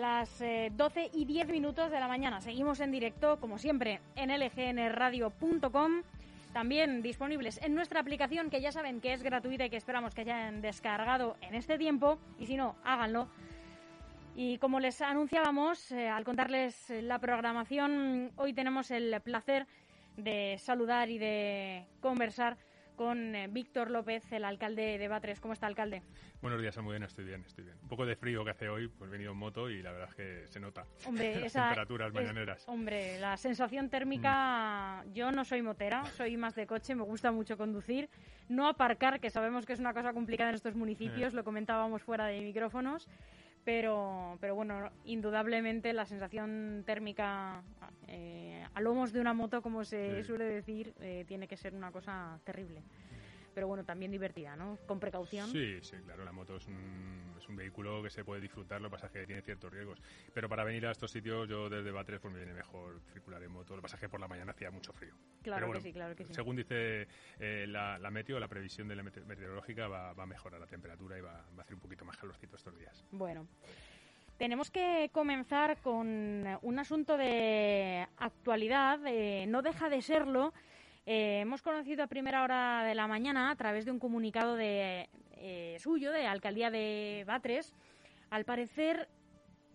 las 12 eh, y 10 minutos de la mañana. Seguimos en directo, como siempre, en lgnradio.com. También disponibles en nuestra aplicación, que ya saben que es gratuita y que esperamos que hayan descargado en este tiempo. Y si no, háganlo. Y como les anunciábamos, eh, al contarles la programación, hoy tenemos el placer de saludar y de conversar con eh, Víctor López, el alcalde de Batres. ¿Cómo está, alcalde? Buenos días, bien, estoy bien, estoy bien. Un poco de frío que hace hoy, pues he venido en moto y la verdad es que se nota. Hombre, Las temperaturas mañaneras. hombre, la sensación térmica, mm. yo no soy motera, soy más de coche, me gusta mucho conducir. No aparcar, que sabemos que es una cosa complicada en estos municipios, eh. lo comentábamos fuera de micrófonos pero, pero bueno, indudablemente la sensación térmica eh, a lomos de una moto, como se suele decir, eh, tiene que ser una cosa terrible pero bueno, también divertida, ¿no? Con precaución. Sí, sí, claro, la moto es un, es un vehículo que se puede disfrutar, lo que pasa es que tiene ciertos riesgos. Pero para venir a estos sitios, yo desde Batres pues me viene mejor circular en moto. Lo que pasa es que por la mañana hacía mucho frío. Claro que sí, claro que sí. Según dice eh, la, la, meteo, la previsión de la meteorológica va, va, a mejorar la temperatura y va, va a hacer un poquito más calorcito estos días. Bueno. Tenemos que comenzar con un asunto de actualidad, eh, no deja de serlo, eh, hemos conocido a primera hora de la mañana, a través de un comunicado de, eh, suyo, de Alcaldía de Batres, al parecer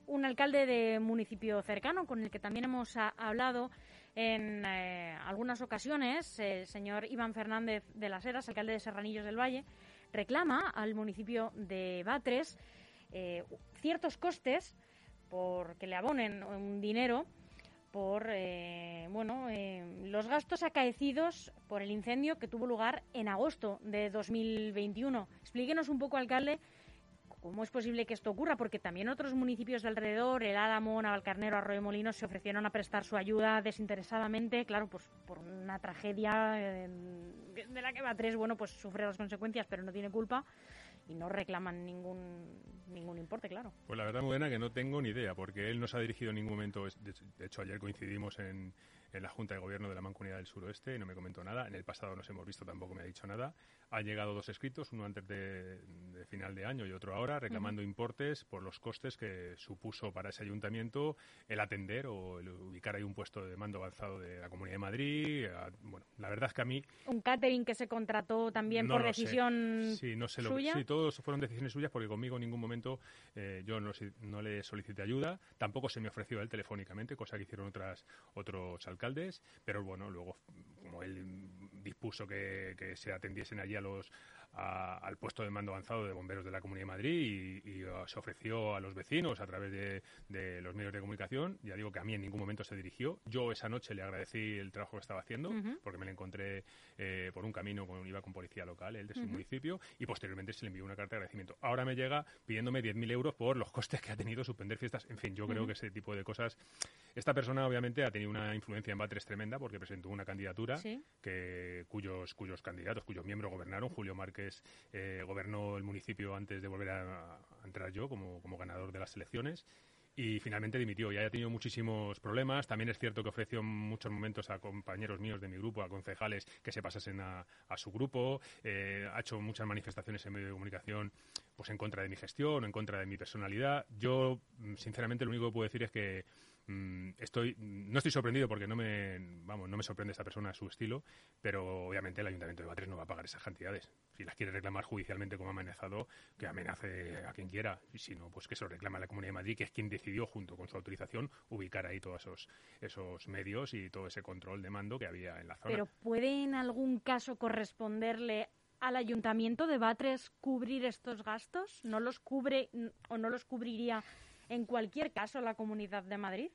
un alcalde de municipio cercano con el que también hemos hablado en eh, algunas ocasiones, el señor Iván Fernández de las Heras, alcalde de Serranillos del Valle, reclama al municipio de Batres ciertos costes por que le abonen un dinero por eh, bueno eh, los gastos acaecidos por el incendio que tuvo lugar en agosto de 2021. Explíquenos un poco, alcalde, cómo es posible que esto ocurra, porque también otros municipios de alrededor, el Álamo, Navalcarnero, Arroyo Molinos, se ofrecieron a prestar su ayuda desinteresadamente, claro, pues por una tragedia eh, de la que va tres, bueno, pues sufre las consecuencias, pero no tiene culpa y no reclaman ningún ningún importe, claro. Pues la verdad, muy buena, que no tengo ni idea, porque él no se ha dirigido en ningún momento. De hecho, ayer coincidimos en, en la Junta de Gobierno de la Mancomunidad del Suroeste y no me comentó nada. En el pasado nos hemos visto, tampoco me ha dicho nada. Han llegado dos escritos, uno antes de, final de año y otro ahora, reclamando importes por los costes que supuso para ese ayuntamiento el atender o el ubicar ahí un puesto de mando avanzado de la Comunidad de Madrid. Bueno, la verdad es que a mí... Un catering que se contrató también por decisión sí, no sé lo, suya. Sí, todos fueron decisiones suyas porque conmigo en ningún momento eh, yo no, le solicité ayuda. Tampoco se me ofreció él telefónicamente, cosa que hicieron otras, otros alcaldes pero bueno, luego, como él dispuso que se atendiesen allí a los al puesto de mando avanzado de bomberos de la Comunidad de Madrid y, uh, se ofreció a los vecinos a través de, los medios de comunicación. Ya digo que a mí en ningún momento se dirigió. Yo esa noche le agradecí el trabajo que estaba haciendo porque me lo encontré eh, por un camino, con, iba con policía local, él de su municipio, y posteriormente se le envió una carta de agradecimiento. Ahora me llega pidiéndome 10.000 euros por los costes que ha tenido suspender fiestas. En fin, yo creo que ese tipo de cosas. Esta persona obviamente ha tenido una influencia en Batres tremenda porque presentó una candidatura que cuyos, cuyos candidatos, cuyos miembros gobernaron, Julio Márquez eh, gobernó el municipio antes de volver a, entrar yo como, ganador de las elecciones y finalmente dimitió. Ya ha tenido muchísimos problemas. También es cierto que ofreció muchos momentos a compañeros míos de mi grupo, a concejales, que se pasasen a, su grupo. Eh, ha hecho muchas manifestaciones en medio de comunicación pues en contra de mi gestión en contra de mi personalidad. Yo, sinceramente, lo único que puedo decir es que Mm, estoy, no estoy sorprendido porque no me, vamos, no me sorprende esta persona su estilo, pero obviamente el Ayuntamiento de Batres no va a pagar esas cantidades. Si las quiere reclamar judicialmente como amenazado, que amenace a quien quiera, y si no, pues que se lo reclame a la Comunidad de Madrid, que es quien decidió, junto con su autorización, ubicar ahí todos esos, esos medios y todo ese control de mando que había en la zona. Pero ¿puede en algún caso corresponderle al Ayuntamiento de Batres cubrir estos gastos? ¿No los cubre o no los cubriría en cualquier caso la Comunidad de Madrid?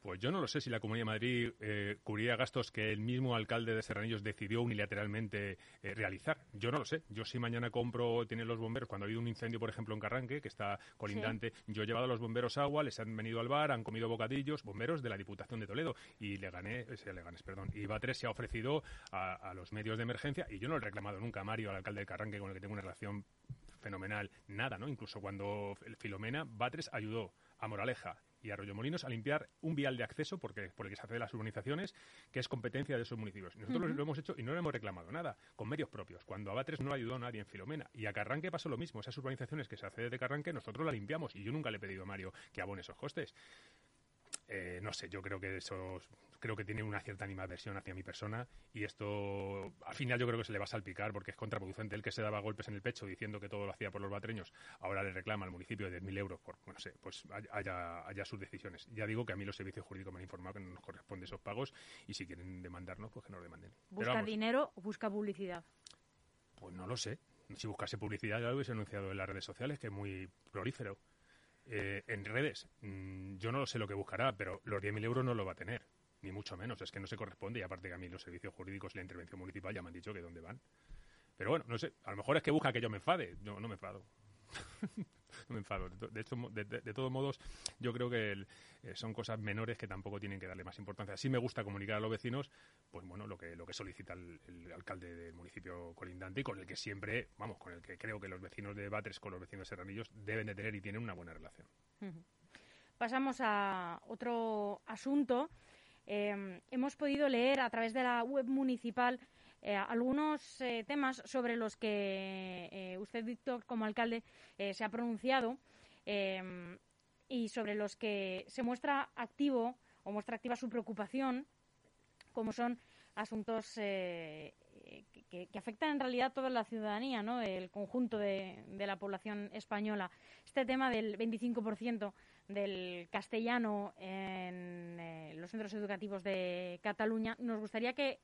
Pues yo no lo sé si la Comunidad de Madrid eh, cubría gastos que el mismo alcalde de Serranillos decidió unilateralmente eh, realizar. Yo no lo sé. Yo si mañana compro, tienen los bomberos, cuando ha habido un incendio, por ejemplo, en Carranque, que está colindante, yo he llevado a los bomberos agua, les han venido al bar, han comido bocadillos, bomberos de la Diputación de Toledo, y le gané, ese le gané, perdón, y Batres se ha ofrecido a, a los medios de emergencia, y yo no le he reclamado nunca a Mario, al alcalde de Carranque, con el que tengo una relación fenomenal, nada, ¿no? Incluso cuando Filomena, Batres ayudó a Moraleja y Arroyomolinos a limpiar un vial de acceso porque, por el que se hace las urbanizaciones, que es competencia de esos municipios. Nosotros lo hemos hecho y no le hemos reclamado nada, con medios propios. Cuando a Batres no le ayudó a nadie en Filomena. Y a Carranque pasó lo mismo. Esas urbanizaciones que se hace de Carranque, nosotros la limpiamos. Y yo nunca le he pedido a Mario que abone esos costes. Eh, no sé, yo creo que eso creo que tiene una cierta animadversión hacia mi persona y esto al final yo creo que se le va a salpicar porque es contraproducente. El que se daba golpes en el pecho diciendo que todo lo hacía por los batreños, ahora le reclama al municipio de 10.000 euros por, no sé, pues haya, haya sus decisiones. Ya digo que a mí los servicios jurídicos me han informado que no nos corresponde esos pagos y si quieren demandarnos, pues que nos demanden. ¿Busca dinero o busca publicidad? Pues no lo sé. Si buscase publicidad ya lo hubiese anunciado en las redes sociales, que es muy prolífero. Eh, en redes, mm, yo no sé lo que buscará, pero los 10.000 euros no lo va a tener, ni mucho menos. Es que no se corresponde y aparte que a mí los servicios jurídicos y la intervención municipal ya me han dicho que dónde van. Pero bueno, no sé, a lo mejor es que busca que yo me enfade. Yo no me enfado. me enfado. De, hecho, de, todos modos, yo creo que eh, son cosas menores que tampoco tienen que darle más importancia. Sí me gusta comunicar a los vecinos, pues bueno, lo que, lo que solicita el, alcalde del municipio colindante y con el que siempre, vamos, con el que creo que los vecinos de Batres con los vecinos de Serranillos deben de tener y tienen una buena relación. Pasamos a otro asunto. Eh, hemos podido leer a través de la web municipal eh, algunos eh, temas sobre los que eh, usted, Víctor, como alcalde, se ha pronunciado y sobre los que se muestra activo o muestra activa su preocupación, como son asuntos que, afectan en realidad a toda la ciudadanía, ¿no? el conjunto de la población española. Este tema del 25% del castellano en los centros educativos de Cataluña, nos gustaría que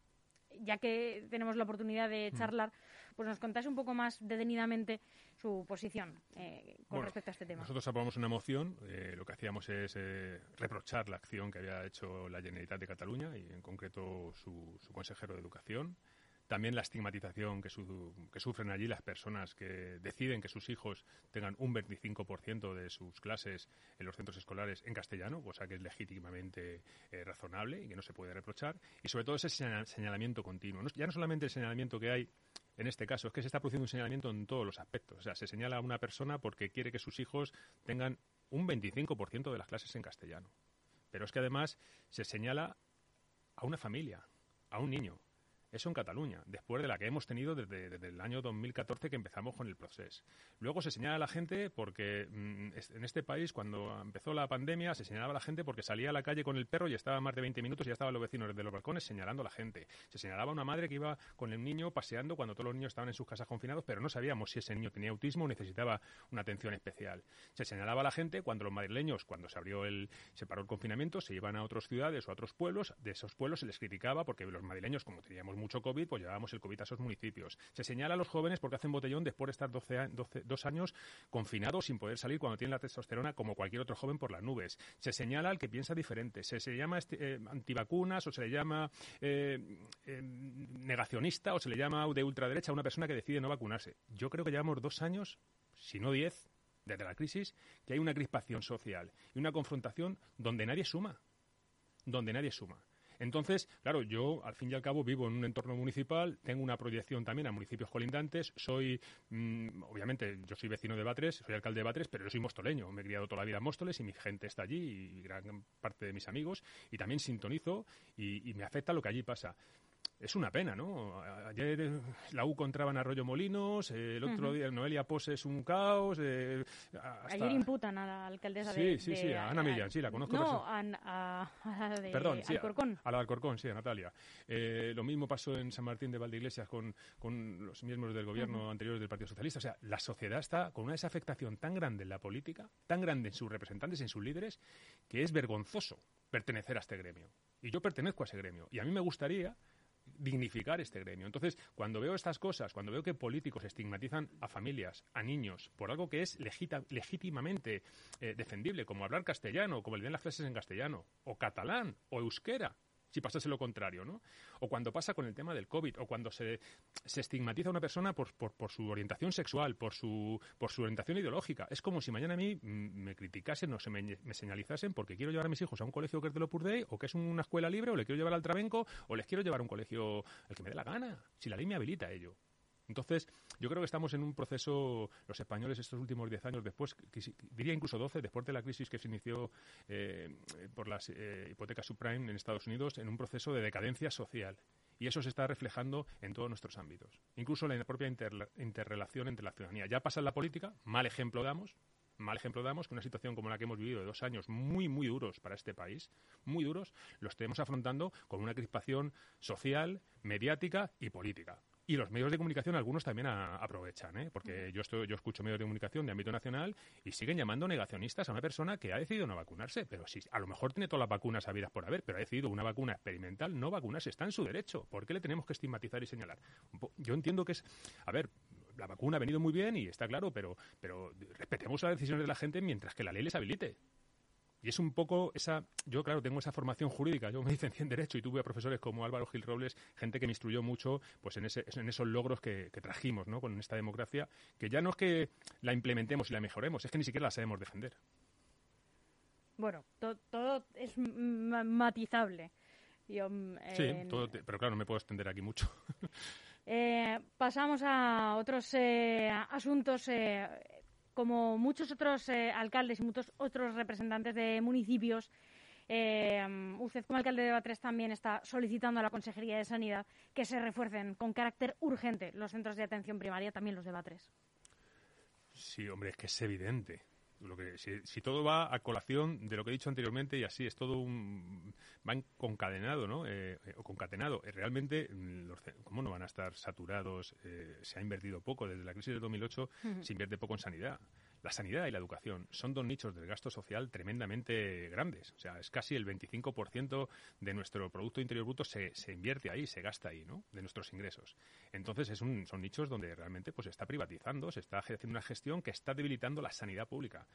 ya que tenemos la oportunidad de mm. charlar, pues nos contase un poco más detenidamente su posición eh, con respecto a este tema. Nosotros aprobamos una moción, eh, lo que hacíamos es eh, reprochar la acción que había hecho la Generalitat de Cataluña y en concreto su, su consejero de Educación, también la estigmatización que, sufren allí las personas que deciden que sus hijos tengan un 25% de sus clases en los centros escolares en castellano, cosa que es legítimamente eh, razonable y que no se puede reprochar. Y sobre todo ese señalamiento continuo. ya no solamente el señalamiento que hay en este caso, es que se está produciendo un señalamiento en todos los aspectos. O sea, se señala a una persona porque quiere que sus hijos tengan un 25% de las clases en castellano. Pero es que además se señala a una familia, a un niño, eso en Cataluña, después de la que hemos tenido desde, el año 2014 que empezamos con el proceso. Luego se señala a la gente porque mm, en este país, cuando empezó la pandemia, se señalaba a la gente porque salía a la calle con el perro y estaba más de 20 minutos y ya estaban los vecinos de los balcones señalando a la gente. Se señalaba a una madre que iba con el niño paseando cuando todos los niños estaban en sus casas confinados, pero no sabíamos si ese niño tenía autismo o necesitaba una atención especial. Se señalaba a la gente cuando los madrileños, cuando se abrió el, se paró el confinamiento, se iban a otras ciudades o a otros pueblos, de esos pueblos se les criticaba porque los madrileños, como teníamos mucho COVID, pues llevábamos el COVID a esos municipios. Se señala a los jóvenes porque hacen botellón después de estar 12, 12, dos años confinados sin poder salir cuando tienen la testosterona como cualquier otro joven por las nubes. Se señala al que piensa diferente. Se, se llama este, eh, antivacunas o se le llama eh, eh, negacionista o se le llama de ultraderecha a una persona que decide no vacunarse. Yo creo que llevamos dos años, si no diez, desde la crisis, que hay una crispación social y una confrontación donde nadie suma. Donde nadie suma. Entonces, claro, yo al fin y al cabo vivo en un entorno municipal, tengo una proyección también a municipios colindantes, soy, mm, obviamente, yo soy vecino de Batres, soy alcalde de Batres, pero yo soy mostoleño, me he criado toda la vida en Móstoles y mi gente está allí y gran parte de mis amigos y también sintonizo y, y me afecta lo que allí pasa es una pena, ¿no? Ayer eh, la U contraban Arroyo Molinos, eh, el otro día Noelia Pose es un caos. Eh, Ayer imputan a la alcaldesa de... Sí, sí, sí, a Ana Millán, sí, la conozco. No, a, la de Perdón, sí, Alcorcón. A, la de Alcorcón, sí, a Natalia. lo mismo pasó en San Martín de Valdeiglesias con, con los miembros del gobierno anteriores del Partido Socialista. O sea, la sociedad está con una desafectación tan grande en la política, tan grande en sus representantes, en sus líderes, que es vergonzoso pertenecer a este gremio. Y yo pertenezco a ese gremio. Y a mí me gustaría dignificar este gremio. Entonces, cuando veo estas cosas, cuando veo que políticos estigmatizan a familias, a niños, por algo que es legítimamente eh, defendible, como hablar castellano, como de las clases en castellano, o catalán, o euskera, si pasase lo contrario, ¿no? O cuando pasa con el tema del COVID, o cuando se, se estigmatiza a una persona por, por, su orientación sexual, por su, por su orientación ideológica. Es como si mañana a mí me criticasen o se me, señalizasen porque quiero llevar a mis hijos a un colegio que es de Lopurdey, o que es una escuela libre, o le quiero llevar al Trabenco, o les quiero llevar a un colegio el que me dé la gana, si la ley me habilita a ello. Entonces, yo creo que estamos en un proceso, los españoles estos últimos 10 años después, diría incluso 12, después de la crisis que se inició eh, por las eh, hipotecas subprime en Estados Unidos, en un proceso de decadencia social. Y eso se está reflejando en todos nuestros ámbitos, incluso en la propia interrelación entre la ciudadanía. Ya pasa en la política, mal ejemplo damos, mal ejemplo damos que una situación como la que hemos vivido de dos años muy, muy duros para este país, muy duros, lo estemos afrontando con una crispación social, mediática y política. Y los medios de comunicación, algunos también aprovechan, ¿eh? porque yo, estoy, yo escucho medios de comunicación de ámbito nacional y siguen llamando negacionistas a una persona que ha decidido no vacunarse. Pero si a lo mejor tiene todas las vacunas habidas por haber, pero ha decidido una vacuna experimental no vacunarse, está en su derecho. ¿Por qué le tenemos que estigmatizar y señalar? Yo entiendo que es. A ver, la vacuna ha venido muy bien y está claro, pero, pero respetemos las decisiones de la gente mientras que la ley les habilite. Y es un poco esa. Yo, claro, tengo esa formación jurídica. Yo me licencié en Derecho y tuve a profesores como Álvaro Gil Robles, gente que me instruyó mucho pues en, ese, en esos logros que, trajimos ¿no? con esta democracia, que ya no es que la implementemos y la mejoremos, es que ni siquiera la sabemos defender. Bueno, todo es matizable. sí, pero claro, no me puedo extender aquí mucho. Eh, pasamos a otros eh, asuntos eh, como muchos otros eh, alcaldes y muchos otros representantes de municipios, eh, usted como alcalde de Batres también está solicitando a la Consejería de Sanidad que se refuercen con carácter urgente los centros de atención primaria, también los de Batres. Sí, hombre, es que es evidente. Lo que, si, todo va a colación de lo que he dicho anteriormente y así es todo un va concadenado, ¿no? Eh, o concatenado. realmente, mm, ¿cómo no van a estar saturados? se ha invertido poco desde la crisis del 2008, se invierte poco en sanidad. La sanidad y la educación son dos nichos del gasto social tremendamente grandes. O sea, es casi el 25% de nuestro Producto Interior Bruto se, se, invierte ahí, se gasta ahí, ¿no? De nuestros ingresos. Entonces, es un, son nichos donde realmente pues, se está privatizando, se está haciendo una gestión que está debilitando la sanidad pública.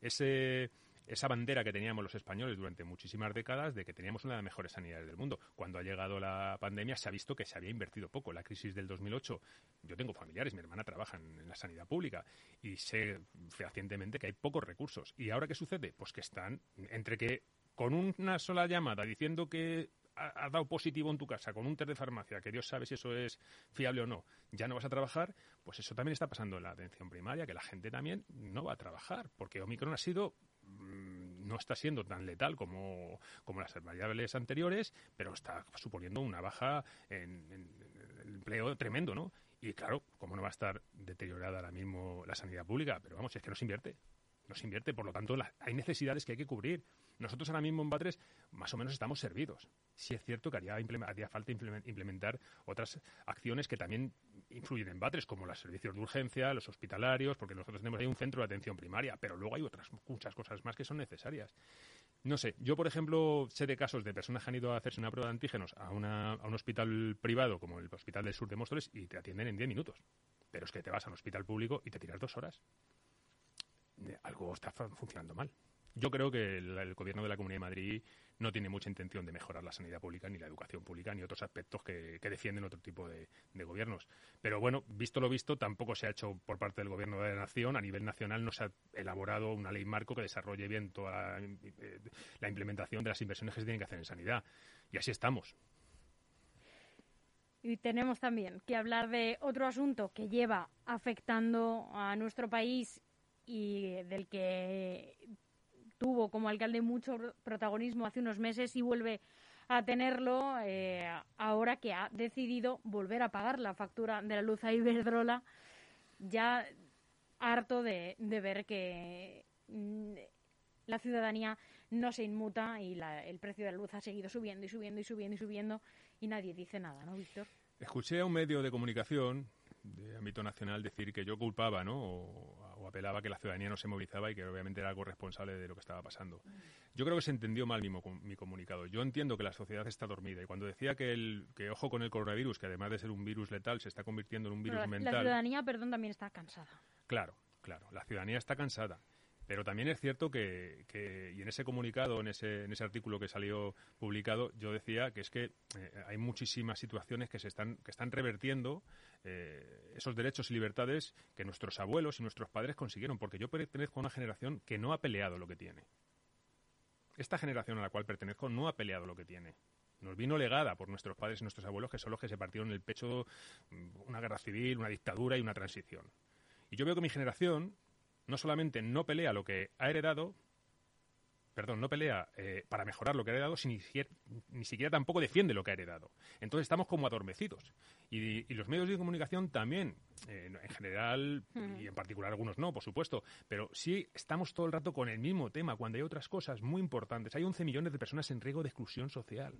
Ese esa bandera que teníamos los españoles durante muchísimas décadas de que teníamos una de las mejores sanidades del mundo. Cuando ha llegado la pandemia se ha visto que se había invertido poco. La crisis del 2008, yo tengo familiares, mi hermana trabaja en, la sanidad pública y sé fehacientemente que hay pocos recursos. ¿Y ahora qué sucede? Pues que están entre que con una sola llamada diciendo que ha dado positivo en tu casa con un test de farmacia, que Dios sabe si eso es fiable o no, ya no vas a trabajar, pues eso también está pasando en la atención primaria, que la gente también no va a trabajar, porque Omicron ha sido no está siendo tan letal como, como las variables anteriores, pero está suponiendo una baja en, el empleo tremendo, ¿no? Y claro, como no va a estar deteriorada ahora mismo la sanidad pública, pero vamos, es que no se invierte. No invierte, por lo tanto, hay necesidades que hay que cubrir. Nosotros ahora mismo en Batres más o menos estamos servidos. Sí es cierto que haría, falta implementar otras acciones que también influyen en Batres, como los servicios de urgencia, los hospitalarios, porque nosotros tenemos ahí un centro de atención primaria, pero luego hay otras muchas cosas más que son necesarias. No sé, yo por ejemplo sé de casos de personas que han ido a hacerse una prueba de antígenos a, a un hospital privado como el Hospital del Sur de Móstoles y te atienden en 10 minutos. Pero es que te vas a un hospital público y te tiras dos horas. Algo está funcionando mal. Yo creo que el, gobierno de la Comunidad de Madrid no tiene mucha intención de mejorar la sanidad pública, ni la educación pública, ni otros aspectos que, defienden otro tipo de, gobiernos. Pero bueno, visto lo visto, tampoco se ha hecho por parte del gobierno de la nación. A nivel nacional no se ha elaborado una ley marco que desarrolle bien toda eh, la implementación de las inversiones que se tienen que hacer en sanidad. Y así estamos. Y tenemos también que hablar de otro asunto que lleva afectando a nuestro país y del que tuvo como alcalde mucho protagonismo hace unos meses y vuelve a tenerlo eh, ahora que ha decidido volver a pagar la factura de la luz a Iberdrola, ya harto de, ver que mm, la ciudadanía no se inmuta y el precio de la luz ha seguido subiendo y subiendo y subiendo y subiendo y nadie dice nada, ¿no, Víctor? Escuché a un medio de comunicación de ámbito nacional decir que yo culpaba, ¿no? Apelaba que la ciudadanía no se movilizaba y que obviamente era algo responsable de lo que estaba pasando. Yo creo que se entendió mal mi, mi comunicado. Yo entiendo que la sociedad está dormida y cuando decía que el que ojo con el coronavirus, que además de ser un virus letal se está convirtiendo en un virus mental. La ciudadanía, perdón, también está cansada. Claro, claro, la ciudadanía está cansada. Pero también es cierto que, y en ese comunicado, en ese, en ese artículo que salió publicado, yo decía que es que eh, hay muchísimas situaciones que se están, revertiendo eh, esos derechos y libertades que nuestros abuelos y nuestros padres consiguieron, porque yo pertenezco a una generación que no ha peleado lo que tiene. Esta generación a la cual pertenezco no ha peleado lo que tiene. nos vino legada por nuestros padres y nuestros abuelos, que son los que se partieron el pecho mm, una guerra civil, una dictadura y una transición. Y yo veo que mi generación no solamente no pelea lo que ha heredado, perdón, no pelea eh, para mejorar lo que ha heredado, ni siquiera, ni siquiera tampoco defiende lo que ha heredado. Entonces estamos como adormecidos. Y, los medios de comunicación también, eh, en general, y en particular algunos no, por supuesto, pero sí estamos todo el rato con el mismo tema, cuando hay otras cosas muy importantes. Hay 11 millones de personas en riesgo de exclusión social.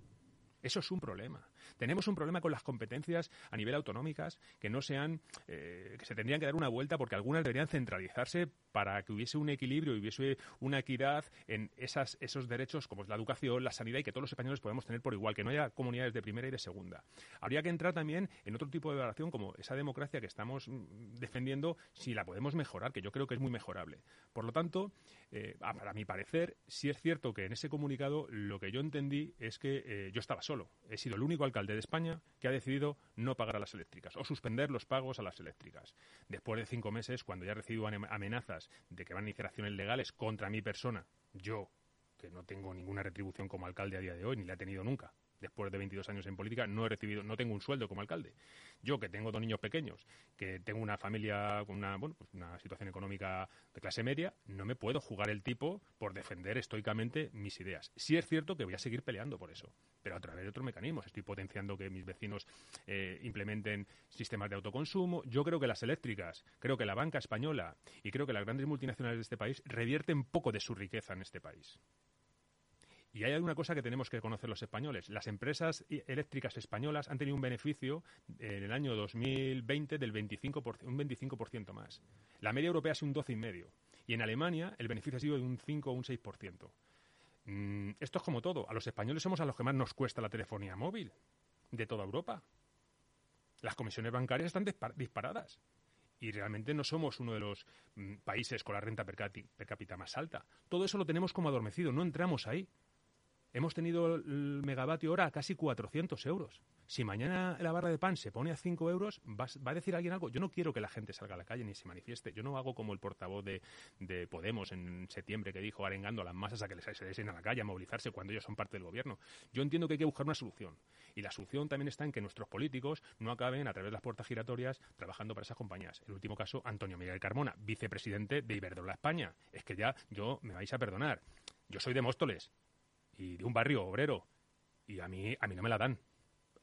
Eso es un problema. Tenemos un problema con las competencias a nivel autonómicas que no sean, eh, que se tendrían que dar una vuelta porque algunas deberían centralizarse para que hubiese un equilibrio y hubiese una equidad en esas, esos derechos como es la educación, la sanidad y que todos los españoles podamos tener por igual, que no haya comunidades de primera y de segunda. Habría que entrar también en otro tipo de evaluación como esa democracia que estamos mm, defendiendo, si la podemos mejorar, que yo creo que es muy mejorable. Por lo tanto, eh, para mi parecer, sí es cierto que en ese comunicado lo que yo entendí es que eh, yo estaba solo. He sido el único alcalde de España que ha decidido no pagar a las eléctricas o suspender los pagos a las eléctricas. Después de cinco meses, cuando ya recibo amenazas de que van a iniciar acciones legales contra mi persona, yo, que no tengo ninguna retribución como alcalde a día de hoy, ni la he tenido nunca, después de 22 años en política, no he recibido, no tengo un sueldo como alcalde. Yo, que tengo dos niños pequeños, que tengo una familia con una, bueno, pues una situación económica de clase media, no me puedo jugar el tipo por defender estoicamente mis ideas. Sí es cierto que voy a seguir peleando por eso, pero a través de otros mecanismos. Estoy potenciando que mis vecinos eh, implementen sistemas de autoconsumo. Yo creo que las eléctricas, creo que la banca española y creo que las grandes multinacionales de este país revierten poco de su riqueza en este país. Y hay una cosa que tenemos que conocer los españoles. Las empresas eléctricas españolas han tenido un beneficio en el año 2020 del 25%, un 25% más. La media europea es un 12,5%. Y en Alemania el beneficio ha sido de un 5 o un 6%. Mm, esto es como todo. A los españoles somos a los que más nos cuesta la telefonía móvil de toda Europa. Las comisiones bancarias están disparadas y realmente no somos uno de los mm, países con la renta per, cápita más alta. Todo eso lo tenemos como adormecido, no entramos ahí hemos tenido el megavatio hora a casi 400 euros. Si mañana la barra de pan se pone a 5 euros, ¿va, a decir alguien algo? Yo no quiero que la gente salga a la calle ni se manifieste. Yo no hago como el portavoz de, Podemos en septiembre que dijo arengando a las masas a que les se desen a la calle, a movilizarse cuando ellos son parte del gobierno. Yo entiendo que hay que buscar una solución. Y la solución también está en que nuestros políticos no acaben a través de las puertas giratorias trabajando para esas compañías. El último caso, Antonio Miguel Carmona, vicepresidente de Iberdrola España. Es que ya yo me vais a perdonar. Yo soy de Móstoles, y de un barrio obrero. Y a mí, a mí no me la dan.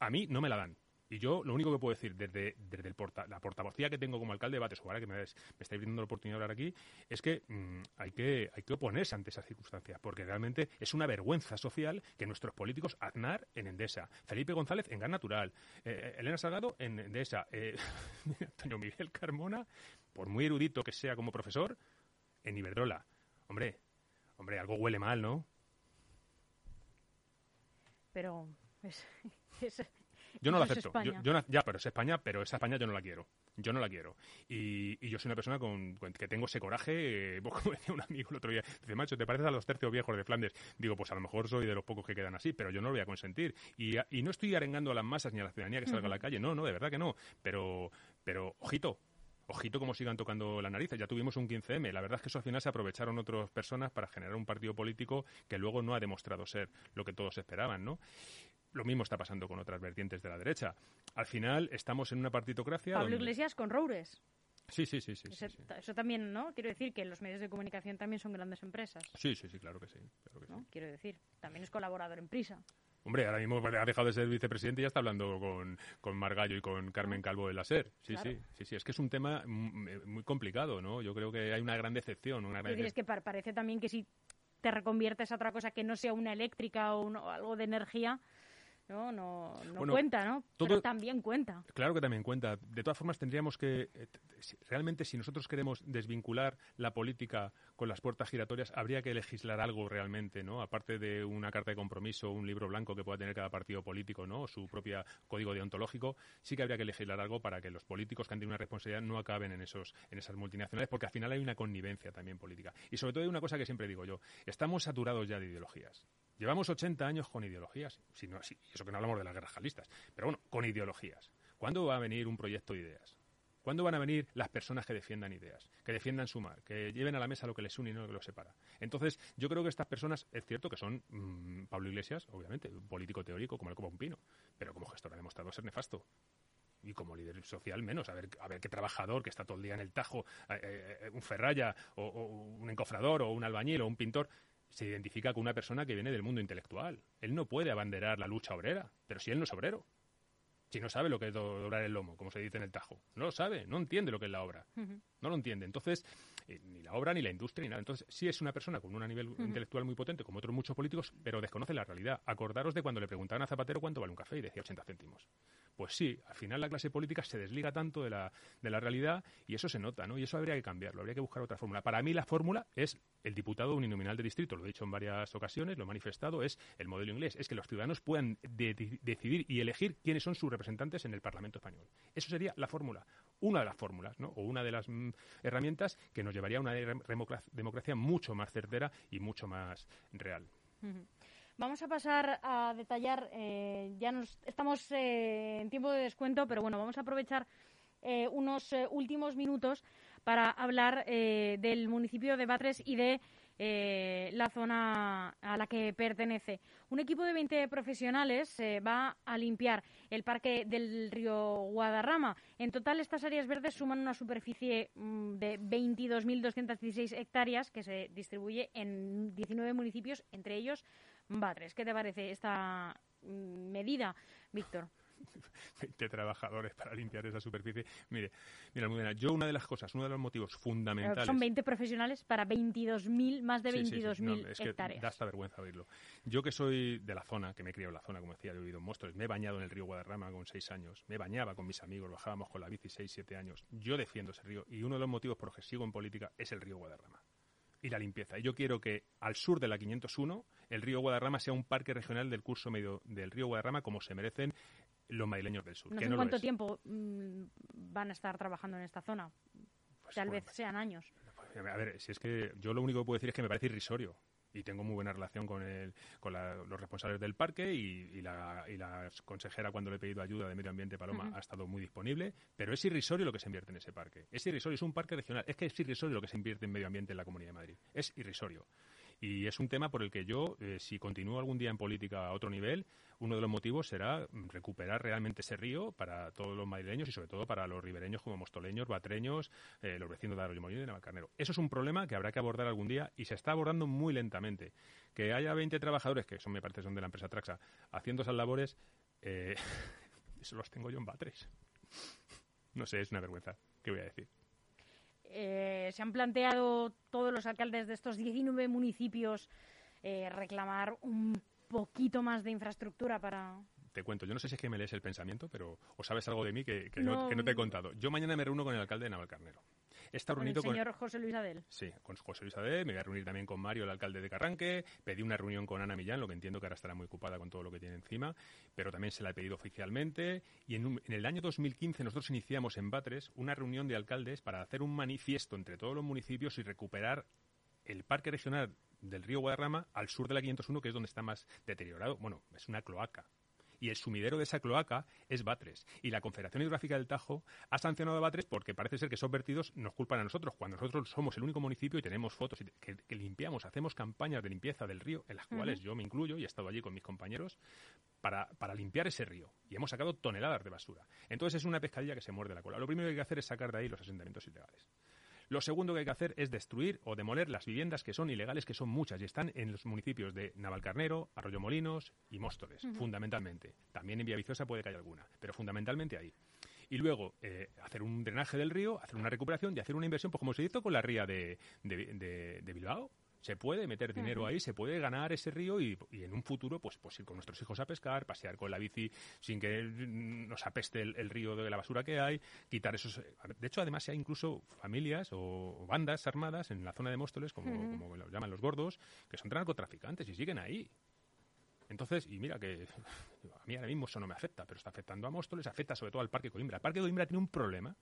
A mí no me la dan. Y yo lo único que puedo decir desde, desde el porta, la portavocía que tengo como alcalde de Bates, ahora que me, me, estáis brindando la oportunidad de hablar aquí, es que, mm, hay que hay que oponerse ante esas circunstancias, porque realmente es una vergüenza social que nuestros políticos, Aznar en Endesa, Felipe González en Gas Natural, eh, eh, Elena Salgado en Endesa, eh, Antonio Miguel Carmona, por muy erudito que sea como profesor, en Iberdrola. Hombre, hombre, algo huele mal, ¿no? Pero yo no la acepto. ya, pero es España, pero esa España yo no la quiero. Yo no la quiero. Y, yo soy una persona con, que tengo ese coraje, eh, como decía un amigo el otro día, dice, macho, ¿te pareces a los tercios viejos de Flandes? Digo, pues a lo mejor soy de los pocos que quedan así, pero yo no lo voy a consentir. Y, no estoy arengando a las masas ni a la ciudadanía que salga a la calle, no, no, de verdad que no. Pero, pero ojito, ojito como sigan tocando la nariz. Ya tuvimos un 15M. La verdad es que eso al final se aprovecharon otras personas para generar un partido político que luego no ha demostrado ser lo que todos esperaban, ¿no? Lo mismo está pasando con otras vertientes de la derecha. Al final estamos en una partitocracia. Pablo Iglesias con Roures. Sí, sí, sí, sí, Eso también, ¿no? Quiero decir que los medios de comunicación también son grandes empresas. Sí, sí, sí, claro que sí. Quiero decir, también es colaborador en Prisa. Hombre, ahora mismo ha dejado de ser vicepresidente y ya está hablando con, con Margallo y con Carmen Calvo de la SER. Sí, sí, sí, sí. Es que es un tema muy complicado, ¿no? Yo creo que hay una gran decepción. Una gran es que parece también que si te reconviertes a otra cosa que no sea una eléctrica o algo de energía, no, no, no cuenta, ¿no? Pero también cuenta. Claro que también cuenta. De todas formas, tendríamos que, eh, realmente, si nosotros queremos desvincular la política con las puertas giratorias, habría que legislar algo realmente, ¿no? Aparte de una carta de compromiso, un libro blanco que pueda tener cada partido político, ¿no? su propio código deontológico, sí que habría que legislar algo para que los políticos que han tenido una responsabilidad no acaben en esos, en esas multinacionales, porque al final hay una connivencia también política. Y sobre todo hay una cosa que siempre digo yo, estamos saturados ya de ideologías. Llevamos 80 años con ideologías, si eso que no hablamos de las guerras jalistas, pero bueno, con ideologías. ¿Cuándo va a venir un proyecto de ideas? ¿Cuándo van a venir las personas que defiendan ideas, que defiendan su mar, que lleven a la mesa lo que les une y no lo que los separa? Entonces, yo creo que estas personas, es cierto que son mm, Pablo Iglesias, obviamente, un político teórico como el pino, pero como gestor ha demostrado ser nefasto y como líder social menos. A ver, a ver qué trabajador que está todo el día en el tajo, eh, eh, un ferralla o, un encofrador o un albañil o un pintor, se identifica con una persona que viene del mundo intelectual. Él no puede abanderar la lucha obrera, pero si él no es obrero si no sabe lo que es doblar el lomo, como se dice en el Tajo. No lo sabe, no entiende lo que es la obra. No lo entiende. Entonces, eh, ni la obra, ni la industria, ni nada. Entonces, sí es una persona con un nivel intelectual muy potente, como otros muchos políticos, pero desconoce la realidad. Acordaros de cuando le preguntaban a Zapatero cuánto vale un café y decía 80 céntimos. Pues sí, al final la clase política se desliga tanto de la, de la realidad y eso se nota, ¿no? Y eso habría que cambiarlo, habría que buscar otra fórmula. Para mí la fórmula es el diputado uninominal de distrito, lo he dicho en varias ocasiones, lo he manifestado, es el modelo inglés, es que los ciudadanos puedan decidir y elegir quiénes son sus representantes en el Parlamento español. Eso sería la fórmula, una de las fórmulas, ¿no? O una de las mm, herramientas que nos llevaría a una democracia mucho más certera y mucho más real. Vamos a pasar a detallar, eh, ya nos, estamos eh, en tiempo de descuento, pero bueno, vamos a aprovechar eh, unos últimos minutos para hablar del municipio de Batres y de la zona a la que pertenece. Un equipo de 20 profesionales va a limpiar el parque del río Guadarrama. En total, estas áreas verdes suman una superficie mm, de 22.216 hectáreas que se distribuye en 19 municipios, entre ellos Batres. ¿Qué te parece esta mm, medida, Víctor? 20 trabajadores para limpiar esa superficie. Mire, mira, muy bien. Yo una de las cosas, uno de los motivos fundamentales... son 20 profesionales para 22.000, más de 22.000 sí, no, es Que da hasta vergüenza oírlo. Yo que soy de la zona, que me he criado en la zona, como decía, he vivido en Móstoles, me he bañado en el río Guadarrama con 6 años, me bañaba con mis amigos, bajábamos con la bici 6, 7 años. Yo defiendo ese río y uno de los motivos por los que sigo en política es el río Guadarrama y la limpieza. Y yo quiero que al sur de la 501 el río Guadarrama sea un parque regional del curso medio del río Guadarrama como se merecen los madrileños del sur. No sé cuánto tiempo mm, van a estar trabajando en esta zona. Pues Tal vez sean años. Pues, a ver, si es que yo lo único que puedo decir es que me parece irrisorio y tengo muy buena relación con, el, con los responsables del parque y, la, y, la, consejera cuando le he pedido ayuda de Medio Ambiente Paloma ha estado muy disponible, pero es irrisorio lo que se invierte en ese parque. Es irrisorio, es un parque regional. Es que es irrisorio lo que se invierte en medio ambiente en la Comunidad de Madrid. Es irrisorio. Y es un tema por el que yo, eh, si continúo algún día en política a otro nivel, uno de los motivos será recuperar realmente ese río para todos los madrileños y sobre todo para los ribereños como mostoleños, batreños, eh, los vecinos de Arroyo Molino y de Navalcarnero. Eso es un problema que habrá que abordar algún día y se está abordando muy lentamente. Que haya 20 trabajadores, que son me parece son de la empresa Traxa, haciendo esas labores, eh, eso los tengo yo en Batres. No sé, es una vergüenza. ¿Qué voy a decir? Eh, se han planteado todos los alcaldes de estos 19 municipios eh, reclamar un poquito más de infraestructura para... Te cuento, yo no sé si es que me lees el pensamiento, pero o sabes algo de mí que, no, te he contado. Yo mañana me reúno con el alcalde de Navalcarnero. Está ¿Con el señor José Luis Adel? Sí, con José Luis Adel. Me voy a reunir también con Mario, el alcalde de Carranque. Pedí una reunión con Ana Millán, lo que entiendo que ahora estará muy ocupada con todo lo que tiene encima, pero también se la he pedido oficialmente. Y en, en el año 2015 nosotros iniciamos en Batres una reunión de alcaldes para hacer un manifiesto entre todos los municipios y recuperar el parque regional del río Guadarrama al sur de la 501, que es donde está más deteriorado. Bueno, es una cloaca y el sumidero de esa cloaca es Batres. Y la Confederación Hidrográfica del Tajo ha sancionado a Batres porque parece ser que esos vertidos nos culpan a nosotros, cuando nosotros somos el único municipio y tenemos fotos que, limpiamos, hacemos campañas de limpieza del río, en las cuales yo me incluyo y he estado allí con mis compañeros, para, para, limpiar ese río. Y hemos sacado toneladas de basura. Entonces es una pescadilla que se muerde la cola. Lo primero que hay que hacer es sacar de ahí los asentamientos ilegales. Lo segundo que hay que hacer es destruir o demoler las viviendas que son ilegales, que son muchas y están en los municipios de Navalcarnero, Arroyomolinos y Móstoles, fundamentalmente. También en Villaviciosa puede que haya alguna, pero fundamentalmente ahí. Y luego eh, hacer un drenaje del río, hacer una recuperación y hacer una inversión, pues como se hizo con la ría de, de Bilbao, se puede meter dinero ahí, se puede ganar ese río y, en un futuro pues, pues ir con nuestros hijos a pescar, pasear con la bici sin que nos apeste el, río de la basura que hay, quitar esos... De hecho, además hay incluso familias o bandas armadas en la zona de Móstoles, como, como lo llaman los gordos, que son narcotraficantes y siguen ahí. Entonces, y mira que a mí ahora mismo eso no me afecta, pero está afectando a Móstoles, afecta sobre todo al Parque Coimbra. El Parque Coimbra tiene un problema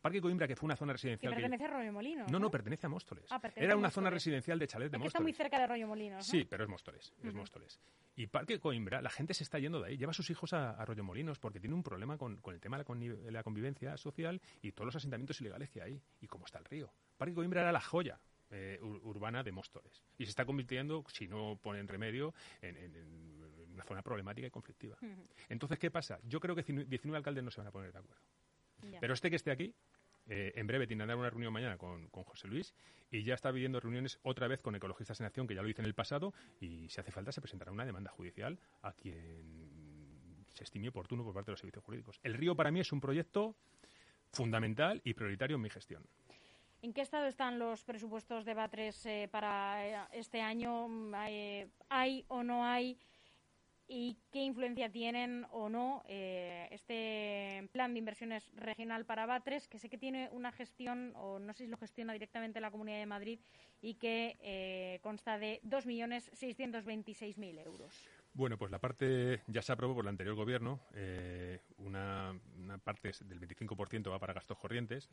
Parque Coimbra, que fue una zona residencial. Que pertenece a Arroyo Molinos. No, no, pertenece a Móstoles. Ah, pertenece Era a una zona residencial de chalet de Es que Móstoles. está muy cerca de Arroyo Molinos. ¿no? Sí, pero es Móstoles, es Ujú. Móstoles. Y Parque Coimbra, la gente se está yendo de ahí, lleva a sus hijos a, Arroyo Molinos porque tiene un problema con, con el tema de la, convivencia social y todos los asentamientos ilegales que hay y cómo está el río. Parque Coimbra era la joya eh, ur- urbana de Móstoles y se está convirtiendo, si no ponen remedio, en, en- en una zona problemática y conflictiva. Entonces, ¿qué pasa? Yo creo que 19 alcaldes no se van a poner de acuerdo. Ya. Pero este que esté aquí, eh, en breve tiene una reunión mañana con, con José Luis y ya está pidiendo reuniones otra vez con Ecologistas en Acción, que ya lo hice en el pasado, y si hace falta se presentará una demanda judicial a quien se estime oportuno por parte de los servicios jurídicos. El río para mí es un proyecto fundamental y prioritario en mi gestión. ¿En qué estado están los presupuestos de Batres eh, para eh, este año? Mm, ¿Hay o no hay? ¿Y qué influencia tienen o no eh, este plan de inversiones regional para Batres, que sé que tiene una gestión, o no sé si lo gestiona directamente la Comunidad de Madrid, y que eh, consta de 2.626.000 euros? Bueno, pues la parte ya se aprobó por el anterior gobierno. eh, una, una parte del 25% va para gastos corrientes,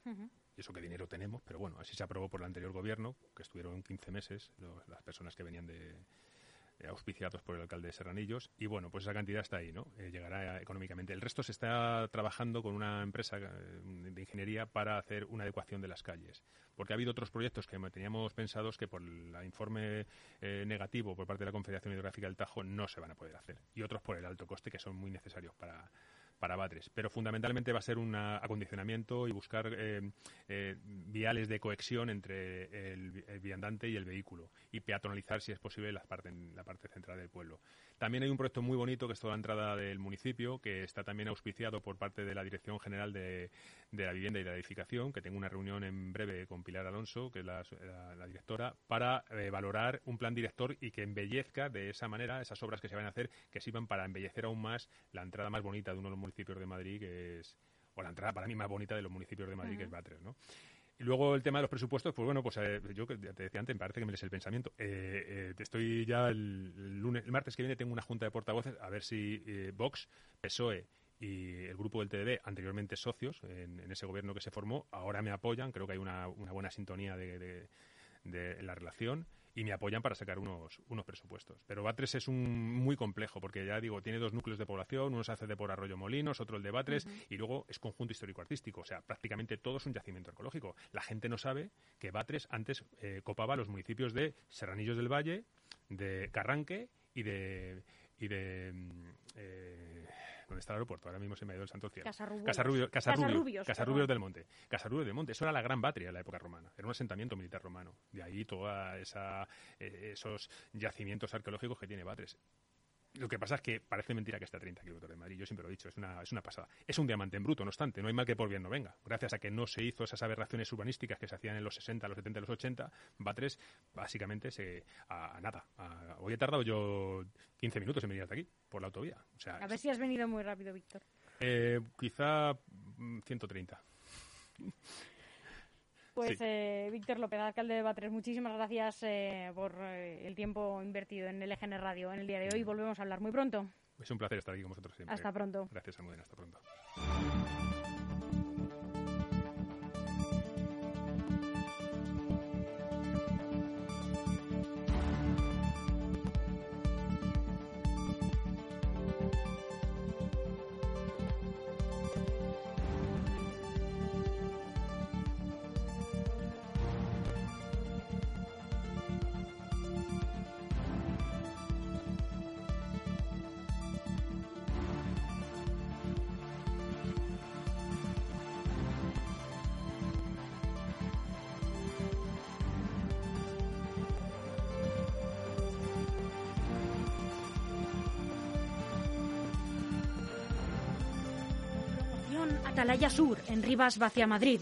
y eso que dinero tenemos, pero bueno, así se aprobó por el anterior gobierno, que estuvieron 15 meses los- las personas que venían de auspiciados por el alcalde de Serranillos y bueno, pues esa cantidad está ahí, ¿no? Eh, llegará económicamente. El resto se está trabajando con una empresa eh, de ingeniería para hacer una adecuación de las calles, porque ha habido otros proyectos que teníamos pensados que por el informe eh, negativo por parte de la Confederación Hidrográfica del Tajo no se van a poder hacer y otros por el alto coste que son muy necesarios para para Batres, pero fundamentalmente va a ser un acondicionamiento y buscar eh, eh, viales de cohesión entre el, el viandante y el vehículo y peatonalizar, si es posible, la parte, central del pueblo. También hay un proyecto muy bonito que es toda la entrada del municipio, que está también auspiciado por parte de la Dirección General de, la Vivienda y de la Edificación, que tengo una reunión en breve con Pilar Alonso, que es la directora, para eh, valorar un plan director y que embellezca de esa manera esas obras que se van a hacer, que sirvan para embellecer aún más la entrada más bonita de uno de los municipios de Madrid, que es, o la entrada para mí más bonita de los municipios de Madrid, que es. Batres, ¿no? Y luego el tema de los presupuestos, pues bueno, pues eh, yo te decía antes, me parece que me lees el pensamiento. Eh, eh, estoy ya el, el lunes, el martes que viene tengo una junta de portavoces a ver si eh, Vox, PSOE y el grupo del TDB, anteriormente socios en, en ese gobierno que se formó, ahora me apoyan. Creo que hay una, una buena sintonía de, de- de la relación y me apoyan para sacar unos, unos presupuestos. Pero Batres es un muy complejo porque ya digo, tiene dos núcleos de población, uno se hace de por Arroyo Molinos, otro el de Batres y luego es conjunto histórico-artístico, o sea, prácticamente todo es un yacimiento arqueológico. La gente no sabe que Batres antes eh, copaba los municipios de Serranillos del Valle, de Carranque y de y de mm, eh, ¿dónde está el aeropuerto? Ahora mismo se me ha ido el santo cielo. Casarrubios. Casarrubio- Casarrubio- Casarrubios, Casarrubios perdón. del Monte. Casarrubios del Monte. Eso era la Gran Batria en la época romana. Era un asentamiento militar romano. De ahí toda esa eh, esos yacimientos arqueológicos que tiene Batres. Lo que pasa es que parece mentira que está a 30 kilómetros de Madrid. Yo siempre lo he dicho, es una, es una pasada. Es un diamante en bruto, no obstante. No hay mal que por bien no venga. Gracias a que no se hizo esas aberraciones urbanísticas que se hacían en los 60, los 70, los 80, Batres básicamente se, a, a nada. A- hoy he tardado yo 15 minutos en venir hasta aquí, por la autovía. O sea, A ver si has venido muy rápido, Víctor. eh, quizá mm, 130. Pues Sí. eh, Víctor López, alcalde de Batres, muchísimas gracias eh, por eh, el tiempo invertido en el EGN Radio en el día de hoy. Volvemos a hablar muy pronto. Es un placer estar aquí con vosotros siempre. Hasta pronto. Gracias, Almudena. Hasta pronto. Atalaya Sur, en Rivas, Vacia Madrid.